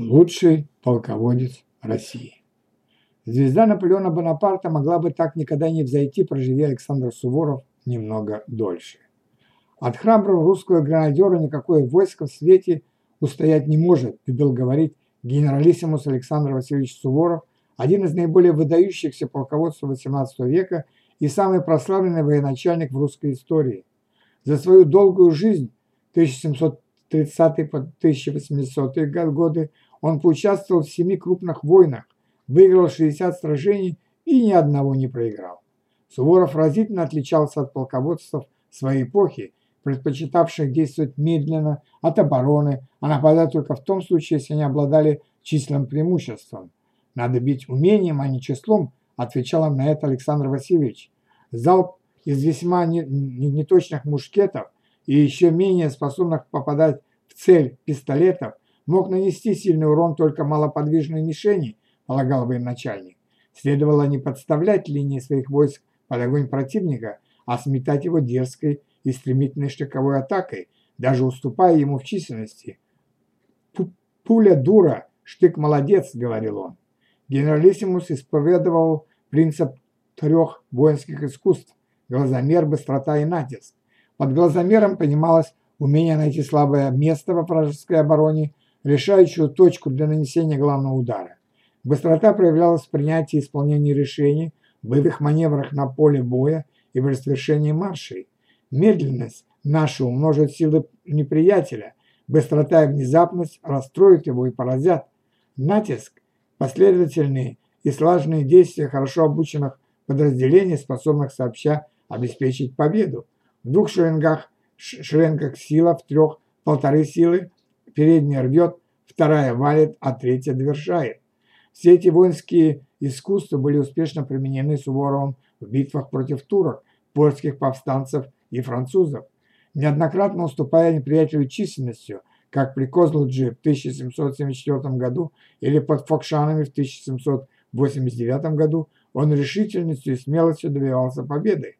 Лучший полководец России. Звезда Наполеона Бонапарта могла бы так никогда не взойти, проживи Александр Суворов немного дольше. От храброго русского гранадера никакое войско в свете устоять не может, любил говорить генералиссимус Александр Васильевич Суворов, один из наиболее выдающихся полководцев XVIII века и самый прославленный военачальник в русской истории. За свою долгую жизнь 1730 по 1800 годы он поучаствовал в семи крупных войнах, выиграл 60 сражений и ни одного не проиграл. Суворов разительно отличался от полководцев своей эпохи, предпочитавших действовать медленно от обороны, а нападать только в том случае, если они обладали численным преимуществом. Надо бить умением, а не числом, отвечал им на это Александр Васильевич. Залп из весьма неточных мушкетов и еще менее способных попадать в цель пистолетов мог нанести сильный урон только малоподвижной мишени, полагал военачальник. Следовало не подставлять линии своих войск под огонь противника, а сметать его дерзкой и стремительной штыковой атакой, даже уступая ему в численности. «Пуля дура, штык молодец», — говорил он. Генералиссимус исповедовал принцип трех воинских искусств – глазомер, быстрота и натиск. Под глазомером понималось умение найти слабое место во вражеской обороне, решающую точку для нанесения главного удара. Быстрота проявлялась в принятии и исполнении решений, боевых маневрах на поле боя и в развершении маршей. Медленность наша умножит силы неприятеля, быстрота и внезапность расстроят его и поразят. Натиск Последовательные и слаженные действия хорошо обученных подразделений, способных сообща обеспечить победу. В двух шеренгах, шеренгах сила, в трех полторы силы, передняя рвет, вторая валит, а третья довершает. Все эти воинские искусства были успешно применены Суворовым в битвах против турок, польских повстанцев и французов. Неоднократно уступая неприятелю численностью, как при Козлудже в 1774 году или под Фокшанами в 1789 году, он решительностью и смелостью добивался победы.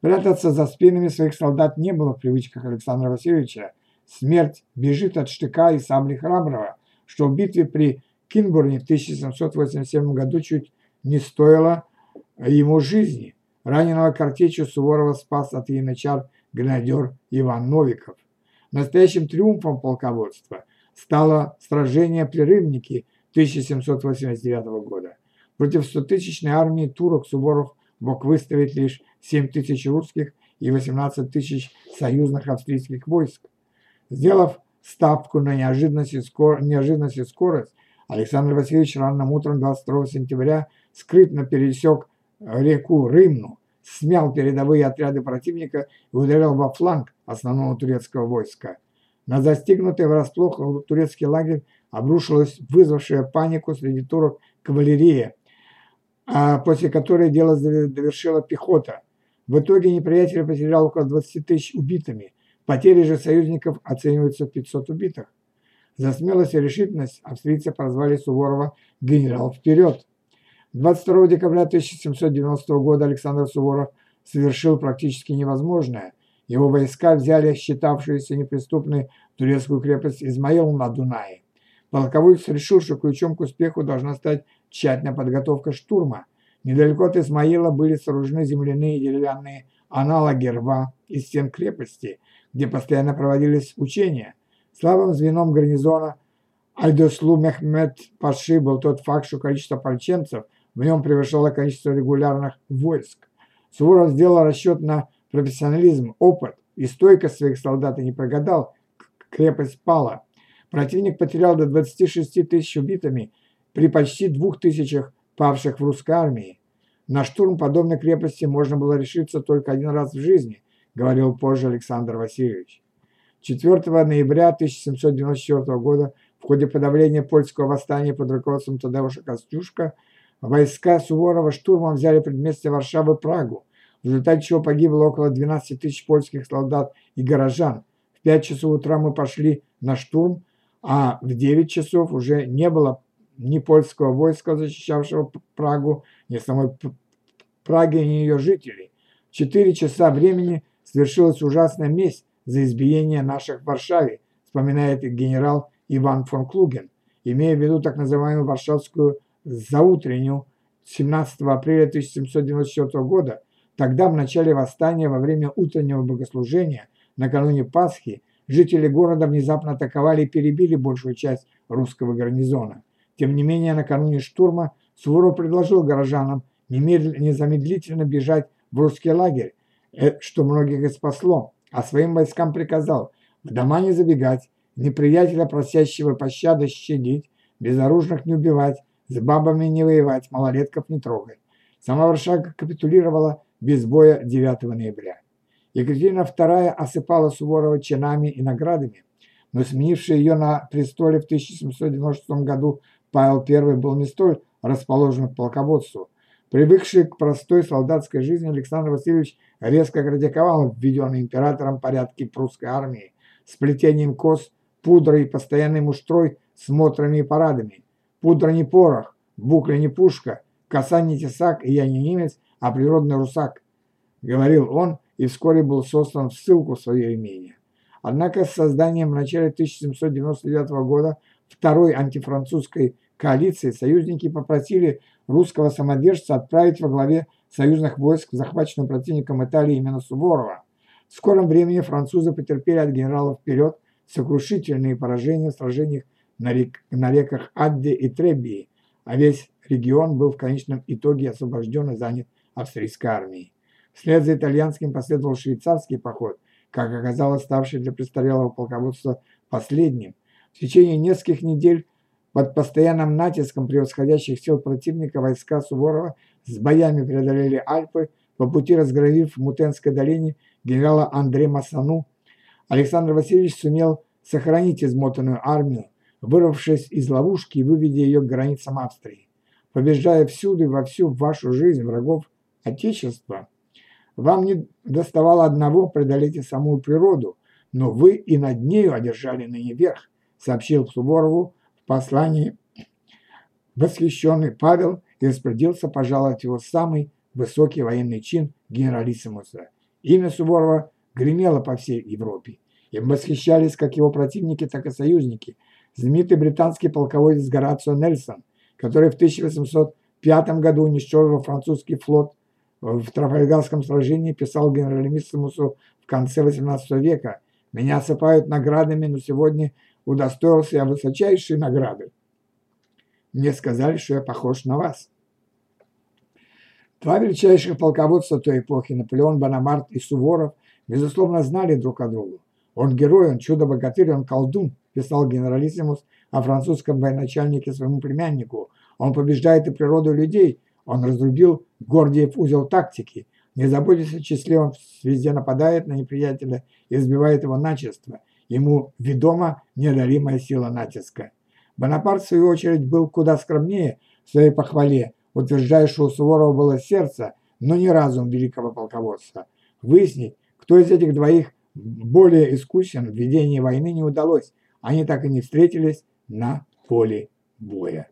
Прятаться за спинами своих солдат не было в привычках Александра Васильевича. Смерть бежит от штыка и сабли храброго, что в битве при Кинбурне в 1787 году чуть не стоило ему жизни. Раненого картечью Суворова спас от янычар гренадер Иван Новиков. Настоящим триумфом полководства стало сражение при Рыбнике 1789 года. Против 100-тысячной армии турок Суворов мог выставить лишь 7 тысяч русских и 18 тысяч союзных австрийских войск. Сделав ставку на неожиданность и, скор... неожиданность и скорость, Александр Васильевич ранним утром 22 сентября скрытно пересек реку Рымну, смял передовые отряды противника и ударил во фланг основного турецкого войска. На застигнутый врасплох турецкий лагерь обрушилась вызвавшая панику среди турок кавалерия, а после которой дело довершила пехота. В итоге неприятель потерял около 20 тысяч убитыми. Потери же союзников оцениваются в 500 убитых. За смелость и решительность австрийцы прозвали Суворова «генерал вперед». 22 декабря 1790 года Александр Суворов совершил практически невозможное. Его войска взяли считавшуюся неприступной турецкую крепость Измаил на Дунае. Полководец решил, что ключом к успеху должна стать тщательная подготовка штурма. Недалеко от Измаила были сооружены земляные деревянные аналоги рва из стен крепости, где постоянно проводились учения. Слабым звеном гарнизона Альдослу Мехмед Паши был тот факт, что количество пальченцев – в нем превышало количество регулярных войск. Суворов сделал расчет на профессионализм, опыт и стойкость своих солдат и не прогадал, крепость пала. Противник потерял до 26 тысяч убитыми при почти двух тысячах павших в русской армии. На штурм подобной крепости можно было решиться только один раз в жизни, говорил позже Александр Васильевич. 4 ноября 1794 года в ходе подавления польского восстания под руководством Тадеуша Костюшка Войска Суворова штурмом взяли предместье Варшавы Прагу, в результате чего погибло около 12 тысяч польских солдат и горожан. В 5 часов утра мы пошли на штурм, а в 9 часов уже не было ни польского войска, защищавшего Прагу, ни самой Праги, ни ее жителей. 4 часа времени свершилась ужасная месть за избиение наших в Варшаве, вспоминает генерал Иван фон Клуген. имея в виду так называемую Варшавскую заутреннюю 17 апреля 1794 года, тогда в начале восстания во время утреннего богослужения накануне Пасхи жители города внезапно атаковали и перебили большую часть русского гарнизона. Тем не менее, накануне штурма Суворов предложил горожанам немедленно, незамедлительно бежать в русский лагерь, что многих и спасло, а своим войскам приказал в дома не забегать, неприятеля, просящего пощады, щадить, безоружных не убивать, с бабами не воевать, малолетков не трогать. Сама Варшава капитулировала без боя 9 ноября. Екатерина II осыпала Суворова чинами и наградами, но сменивший ее на престоле в 1796 году Павел I был не столь расположен к полководству. Привыкший к простой солдатской жизни, Александр Васильевич резко критиковал введенный императором порядки прусской армии с плетением кос, пудрой и постоянной муштрой, смотрами и парадами. Пудра не порох, букля не пушка, коса не тесак, и я не немец, а природный русак, говорил он, и вскоре был создан в ссылку в свое имение. Однако с созданием в начале 1799 года второй антифранцузской коалиции союзники попросили русского самодержца отправить во главе союзных войск захваченным противником Италии именно Суворова. В скором времени французы потерпели от генералов вперед сокрушительные поражения в сражениях на, рек, на реках Адде и Треббии, а весь регион был в конечном итоге освобожден и занят австрийской армией. Вслед за итальянским последовал швейцарский поход, как оказалось ставший для престарелого полководства последним. В течение нескольких недель под постоянным натиском превосходящих сил противника войска Суворова с боями преодолели Альпы, по пути разгромив в Мутенской долине генерала Андре Масану. Александр Васильевич сумел сохранить измотанную армию, вырвавшись из ловушки и выведя ее к границам Австрии. Побеждая всюду и во всю вашу жизнь врагов Отечества, вам не доставало одного преодолеть и самую природу, но вы и над нею одержали ныне верх, сообщил Суворову послании восхищенный Павел и распорядился пожаловать его самый высокий военный чин генералиссимуса. Имя Суворова гремело по всей Европе. Им восхищались как его противники, так и союзники. Знаменитый британский полководец Горацио Нельсон, который в 1805 году уничтожил французский флот в Трафальгарском сражении, писал генералиссимусу в конце XVIII века «Меня осыпают наградами, но сегодня удостоился я высочайшей награды. Мне сказали, что я похож на вас». Два величайших полководца той эпохи, Наполеон Бонапарт и Суворов, безусловно, знали друг о друге. Он герой, он чудо-богатырь, он колдун, писал генералиссимус о французском военачальнике своему племяннику. Он побеждает и природу людей, он разрубил Гордиев узел тактики. Не заботясь о числе, он везде нападает на неприятеля и сбивает его начисто. Ему ведома неодолимая сила натиска. Бонапарт, в свою очередь, был куда скромнее в своей похвале, утверждая, что у Суворова было сердце, но не разум великого полководца. Выяснить, кто из этих двоих более искусен в ведении войны не удалось. Они так и не встретились на поле боя.